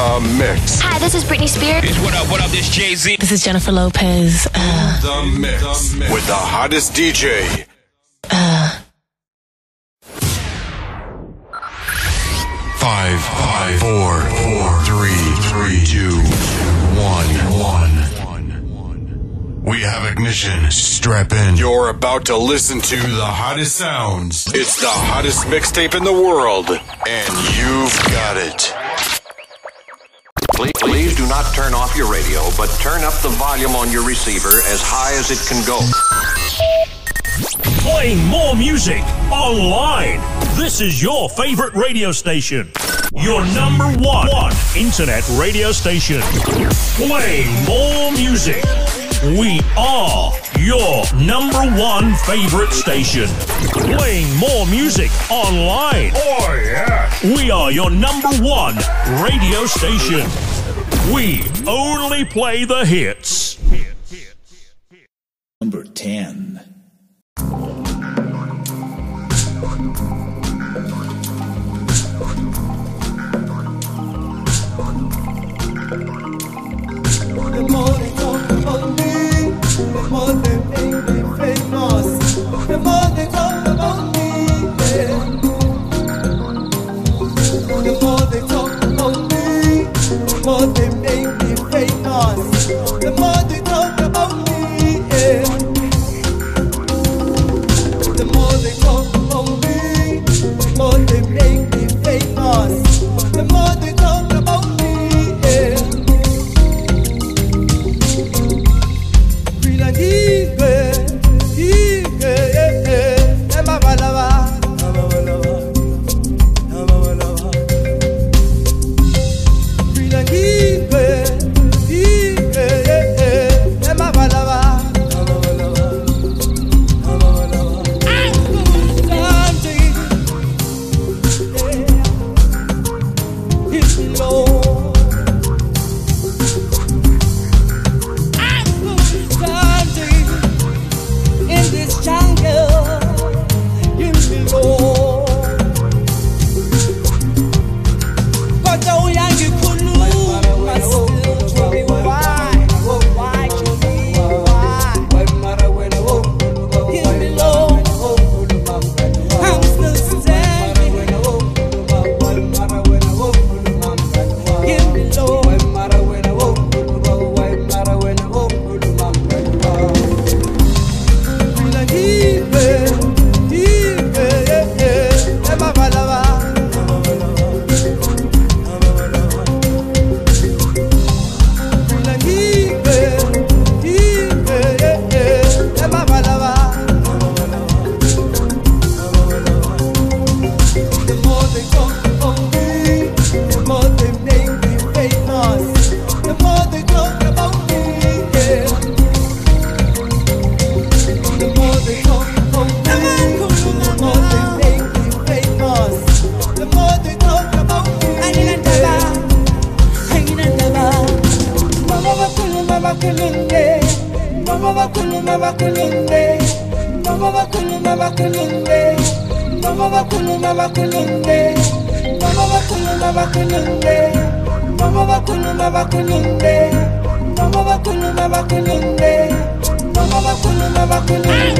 The Mix. Hi, this is Britney Spears. Bitch, what up, what up, this Jay-Z. This is Jennifer Lopez. Uh, The Mix. With the hottest DJ. Five, five, four, four, three, three, two, one, one. We have ignition. Strap in. You're about to listen to the hottest sounds. It's the hottest mixtape in the world, and you've got it. Please, please do not turn off your radio, but turn up the volume on your receiver as high as it can go. Playing more music online. This is your favorite radio station. Your number one, one internet radio station. Playing more music. We are your number one favorite station. Playing more music online. Oh, yeah. We are your number one radio station. We only play the hits. Number 10. Bakhuluma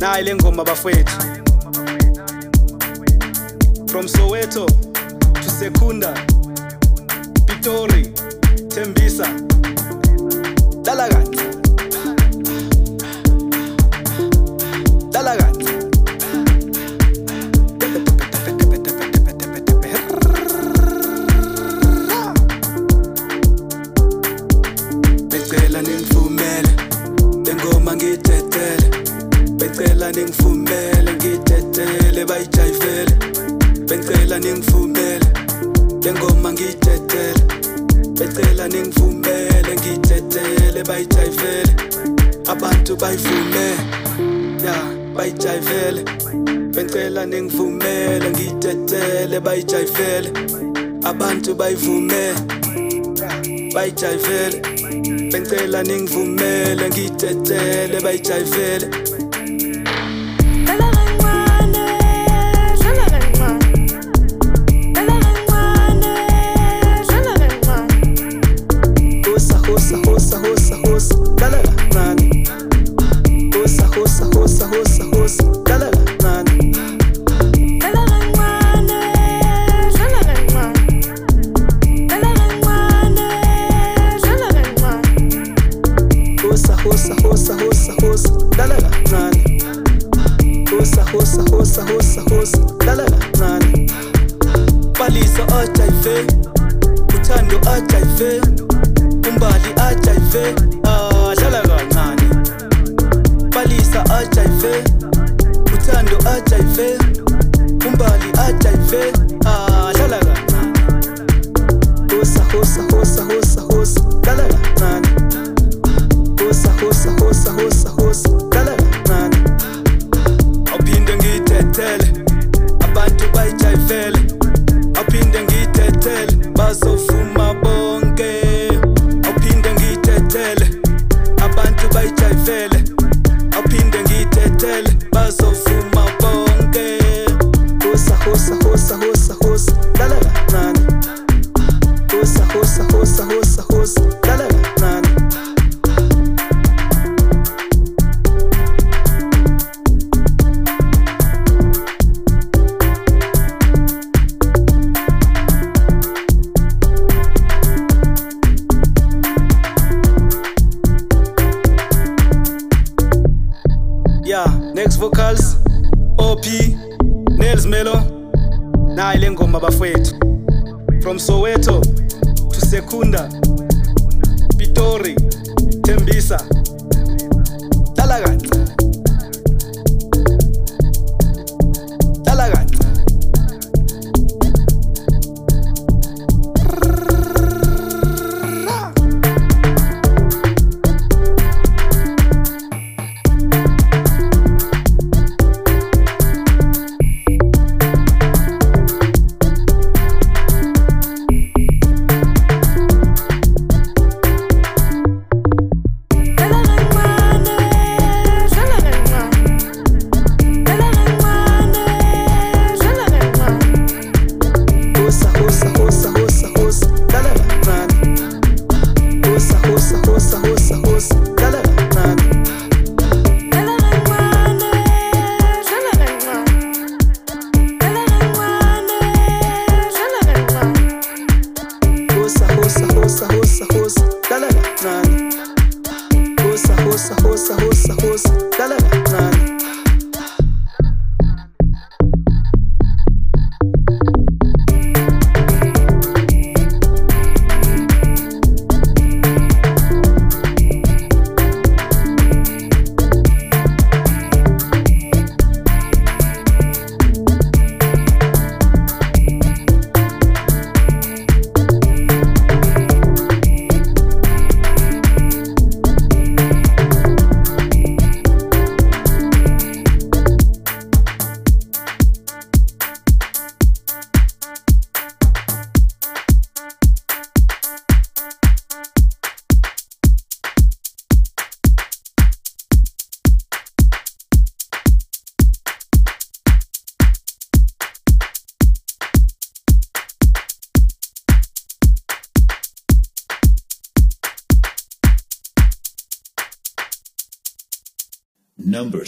nayi le ngoma bafethu from soweto to secunda pitori tembisa dala kahle bayijayivele abantu bayivumele bayijayivele bengicela ningivumele ngidedele bayijayivele Hosa, hosa, hosa.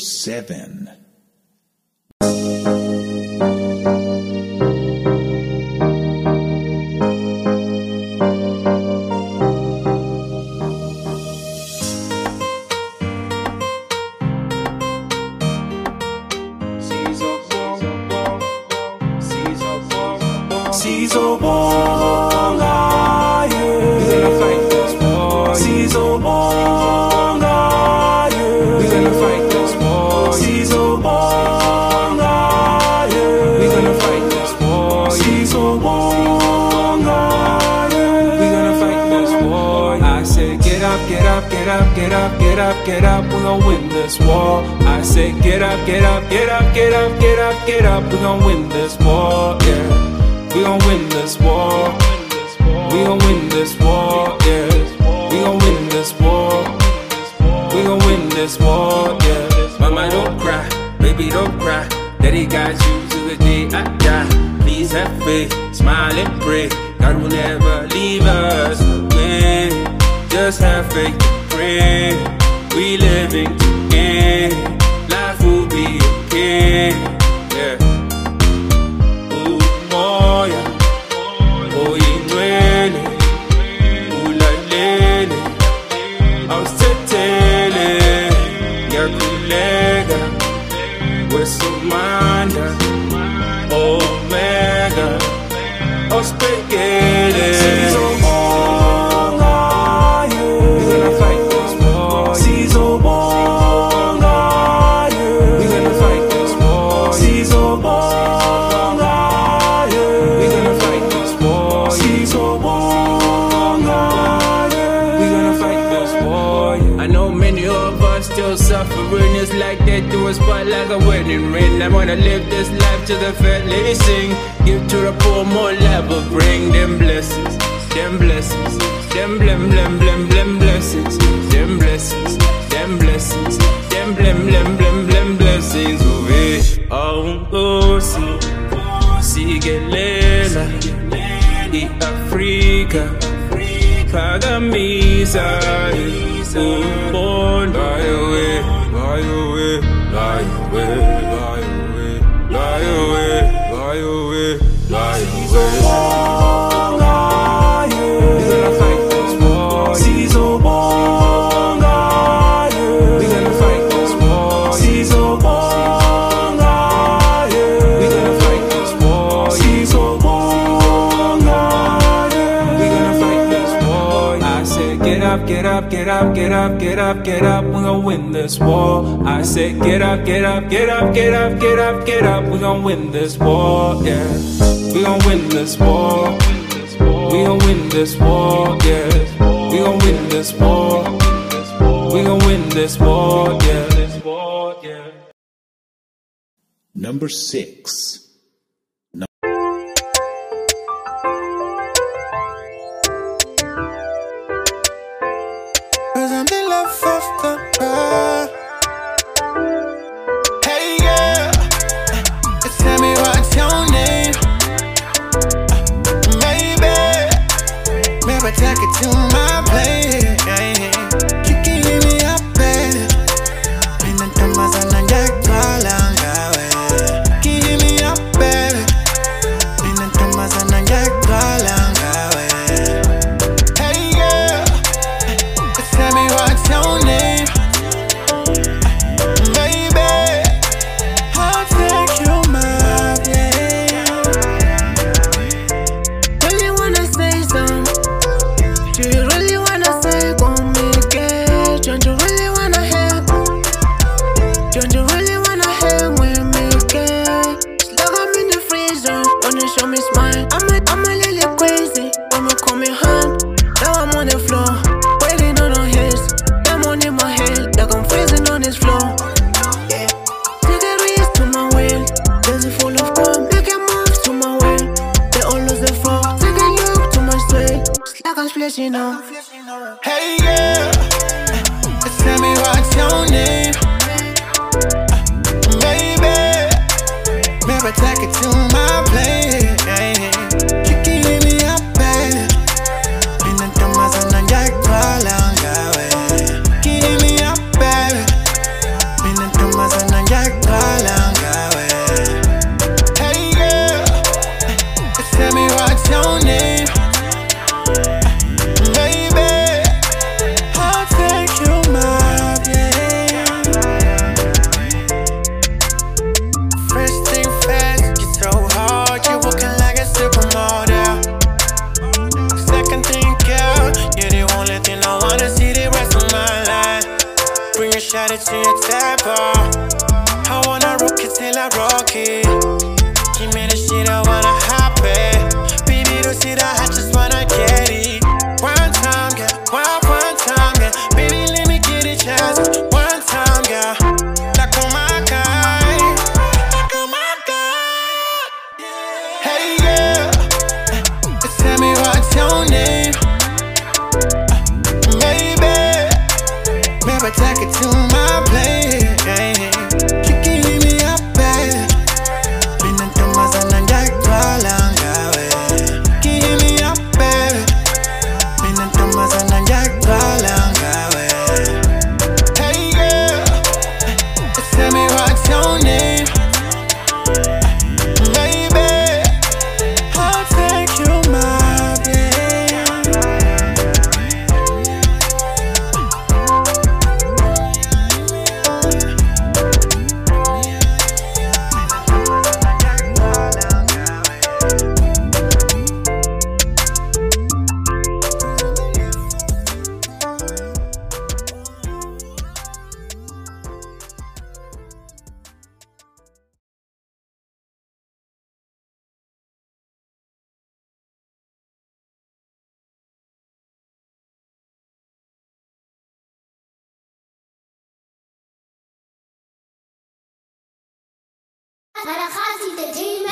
seven. up, get up, get up, get up, we gon' win this war. I said, get up, get up, get up, get up, get up, get up, we gon' win this war, yeah. We gon' win this war. We gon' win this war, yeah. We gon' win this war. We gon' win this war, yeah. Number six.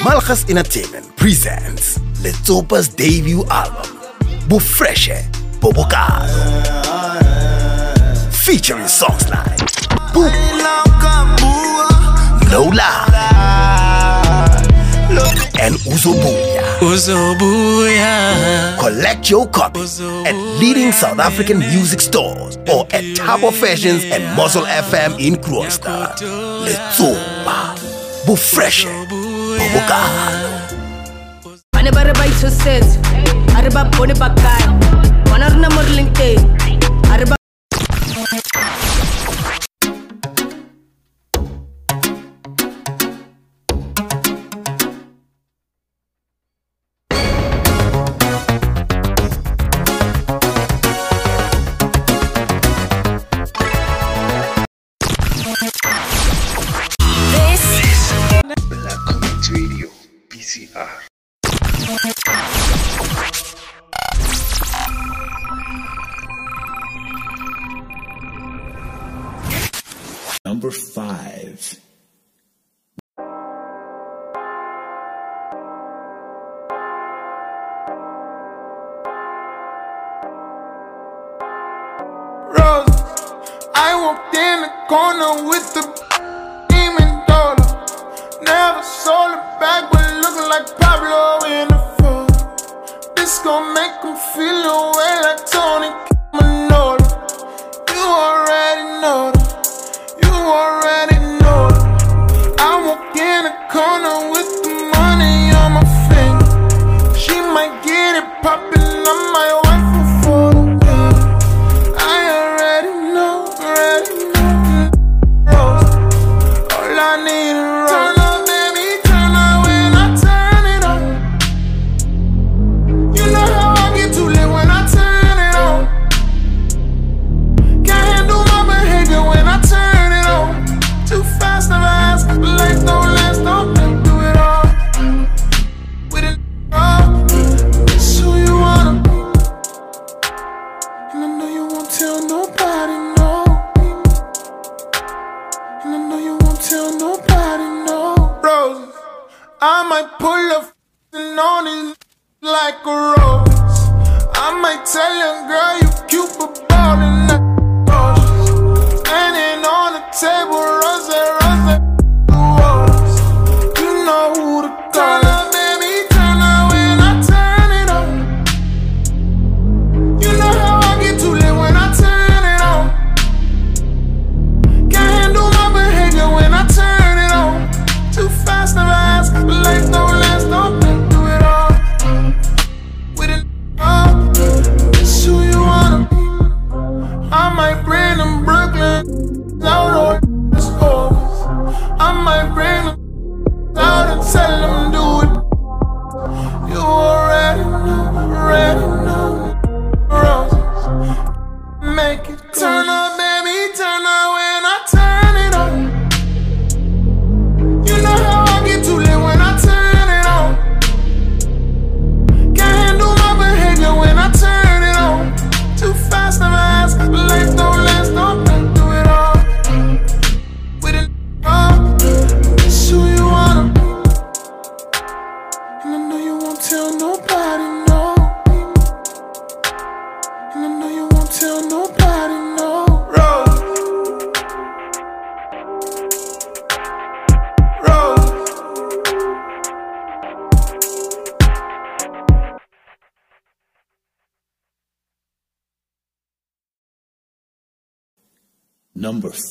Malchus Entertainment presents Letopa's debut album, Bufreshe Bobokazo. Featuring songs like Boom, lie and Uzobuya. Uzobuya. Collect your copy at leading South African music stores or at Tabo Fashions and Muzzle FM in Kroonstad. Letopa bufreshe bubugahanga bane ba re ba ba bone ba kae? Rena mo corner with the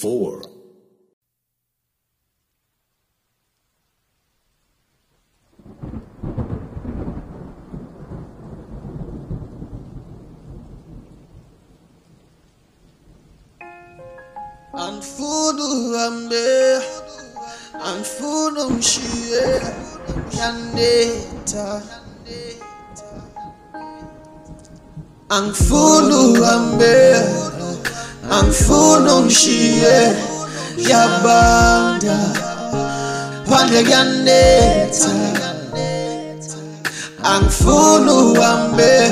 four. And food rambe and food shie yandeta and funu rambe angifuna ungishiye yabanda. Phandle kuyanetha angifuna uhambe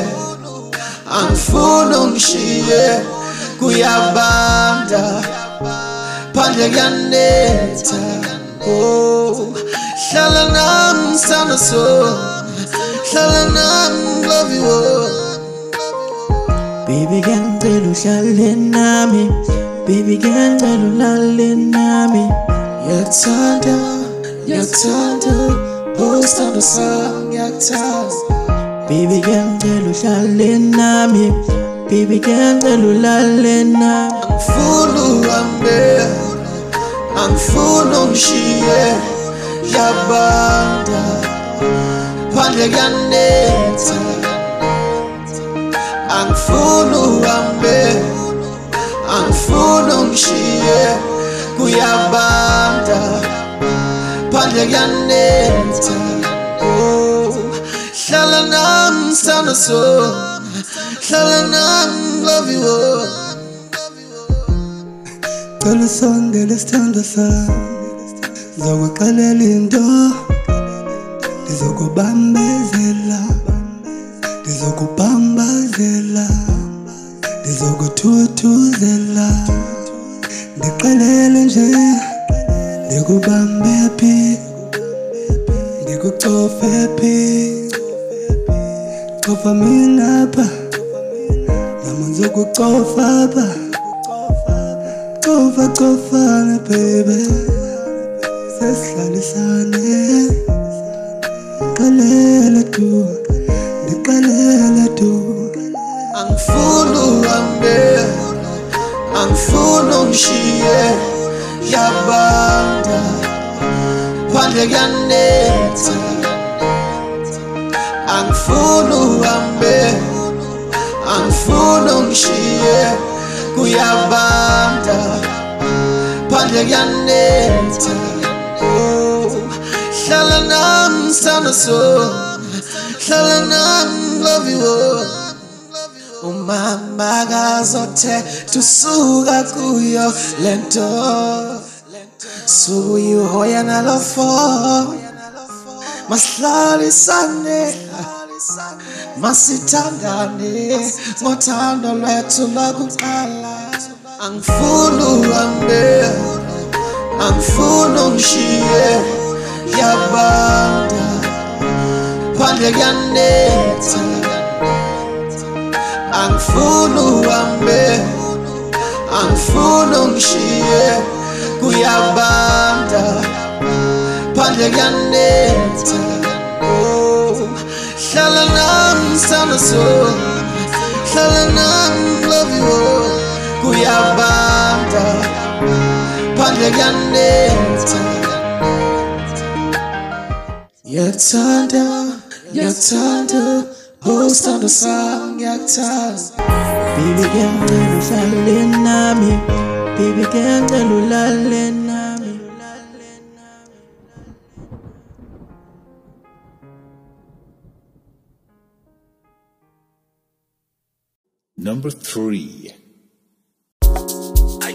angifuna ungishiye kuyabanda. Phandle kuyanetha oh hlala nami sana so. Hlala nami love you oh. baby can't usilale nami Baby girl gel ulale nami. Yakuthanda, yakuthanda Usithanda sam yakuthanda Baby girl gel ulale nami Baby girl gel ulale nami. Angifuni uhambe Angifuni ungishiye Yabanda Phandle kuyanetha. Angifuni uhambe Angifuni ungishiye Kuyabanda. Phandle kuyanetha Oh. Hlala nami sithanda so. Hlala nami love you oh. Cela usondele sithando sami Ngizokuxelela into Ngizokubambezela Ngizokubambazela ndizokuthuthuzela Ndixelele nje Ndikubambe phi Ndikucofe phi? Cofa mina pha nama ngizokucofa pha. Cofa cofana bebe Sesihlalisane Ndiqalele tu Angifuni uhambe Angifuni ungishiye Yabanda Phandle kuyanetha Angifuni uhambe Angifuni ungishiye Kuyabanda Phandle kuyanetha Oh Hlala nami sithanda so Hlala nami love you oh umama kazothe tusuka kuyo. Lento suyihoya nalofo masihlalisane masithandane. Ngothando lwethu lokuqala angifuni uhambe angifuni ungishiye. Yabanda phandle kuyanetha. Angifuni uhambe angifuni ungishiye kuyabanda. Phandle kuyanetha. Oh hlala nami sithanda so hlala nami love you kuyabanda. Phandle kuyanetha. Ngiyakuthanda Host on the song, actors. Baby girl, tell you falling on me. Baby girl, tell you lalling on me. Number three. I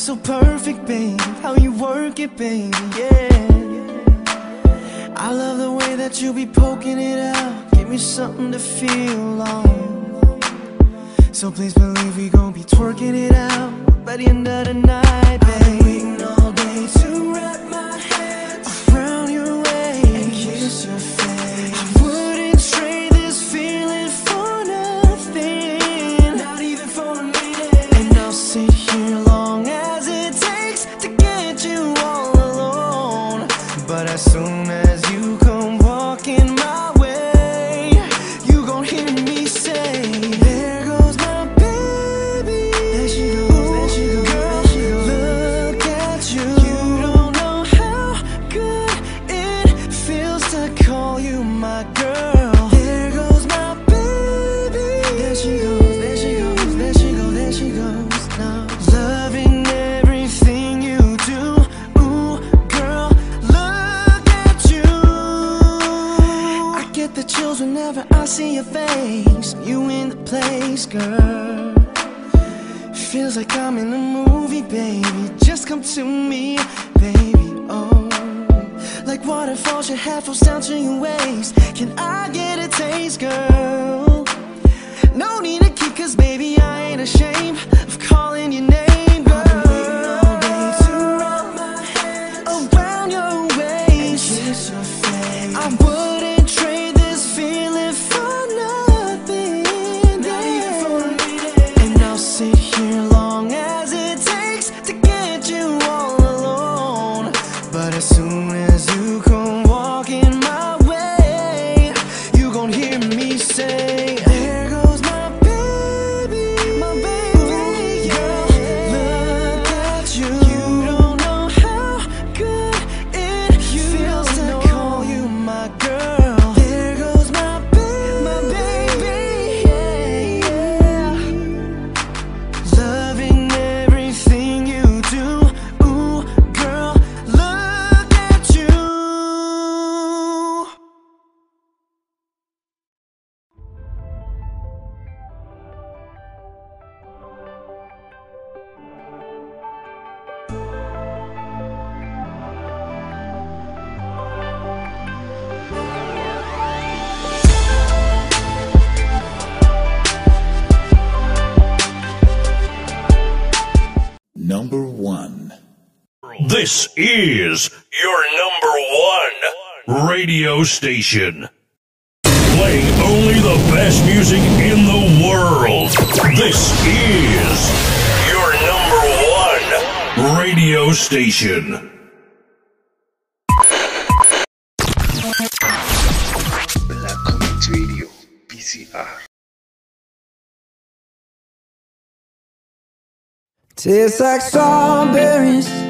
so perfect, baby. How you work it, baby, yeah. I love the way that you be poking it out. Give me something to feel on. So please believe we gon' be twerking it out by the end of the night, baby. Whenever I see your face. You in the place, girl. Feels like I'm in a movie, baby. Just come to me, baby. Oh, like waterfalls, your hair falls down to your waist. Can I get a taste, girl? No need to keep, cause baby, I ain't ashamed of calling your name, This is your number one radio station. Playing only the best music in the world. This is your number one radio station. Black Comet Radio, BCR. Tastes like strawberries